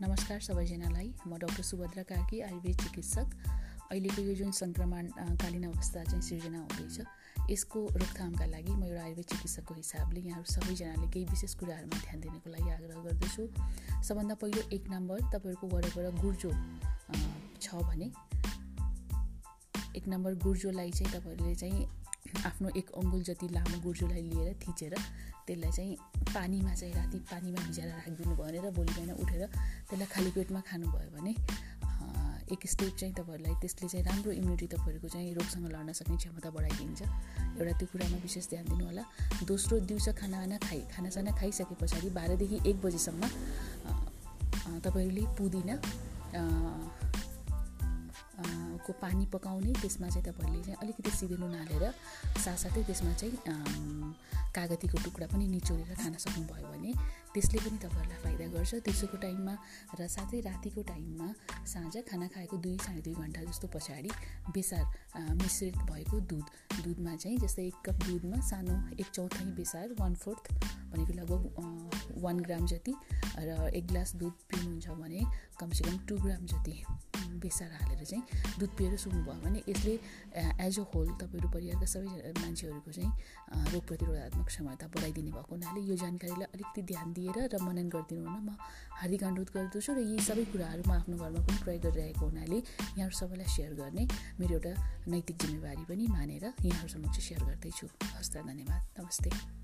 नमस्कार सबैजनालाई। म डाक्टर सुभद्रा कार्की आयुर्वेद चिकित्सक। अहिलेको यो जुन सङ्क्रमणकालीन अवस्था चाहिँ सिर्जना हुँदैछ यसको रोकथामका लागि म एउटा आयुर्वेद चिकित्सकको हिसाबले यहाँहरू सबैजनाले केही विशेष कुराहरूमा ध्यान दिनको लागि आग्रह गर्दछु। सबभन्दा पहिलो एक नम्बर तपाईँहरूको वरपर गुर्जो छ भने एक नम्बर गुर्जोलाई चाहिँ तपाईँहरूले चाहिँ आफ्नो एक अङ्गुल जति लामो गुर्जोलाई लिएर थिचेर त्यसलाई चाहिँ पानीमा चाहिँ राति पानीमा भिजाएर राखिदिनु भयो भने र भोलि बिहान उठेर त्यसलाई खाली पेटमा खानुभयो भने एक स्टेप चाहिँ तपाईँहरूलाई त्यसले चाहिँ राम्रो इम्युनिटी तपाईँहरूको चाहिँ रोगसँग लड्न सक्ने क्षमता बढाइदिन्छ। एउटा त्यो कुरामा विशेष ध्यान दिनु होला दोस्रो दिउँसो खानाना खाइ खानासाना खाइसके पछाडि बाह्रदेखि एक बजीसम्म तपाईँहरूले पुदिना को पानी पकाउने त्यसमा चाहिँ तपाईँहरूले चाहिँ अलिकति सिधै नुन हालेर साथसाथै त्यसमा चाहिँ कागतीको टुक्रा पनि निचोरेर खान सक्नुभयो भने त्यसले पनि तपाईँहरूलाई फाइदा गर्छ। दिउँसोको टाइममा र साथै रातिको टाइममा साँझ खाना खाएको दुई साढे दुई घन्टा जस्तो पछाडि बेसार मिश्रित भएको दुध दुधमा चाहिँ जस्तै एक कप दुधमा सानो एक चौथाइ बेसार वान फोर्थ भनेको लगभग वान ग्राम जति र एक ग्लास दुध पिउनुहुन्छ भने कमसेकम टु ग्राम जति। बेसार हालेर चाहिँ दुध पिएर सुन्नुभयो भने यसले एज अ होल तपाईँहरू परिवारका सबै मान्छेहरूको चाहिँ रोग प्रतिरोधात्मक क्षमता बढाइदिने भएको हुनाले यो जानकारीलाई अलिकति ध्यान दिएर र मनन गरिदिनु हुन म हार्दिक अनुरोध गर्दछु र यी सबै कुराहरू म आफ्नो घरमा पनि प्रयोग गरिरहेको हुनाले यहाँहरू सबैलाई सेयर गर्ने मेरो एउटा नैतिक जिम्मेवारी पनि मानेर यहाँहरू समक्ष सेयर गर्दैछु। हस्त धन्यवाद। नमस्ते।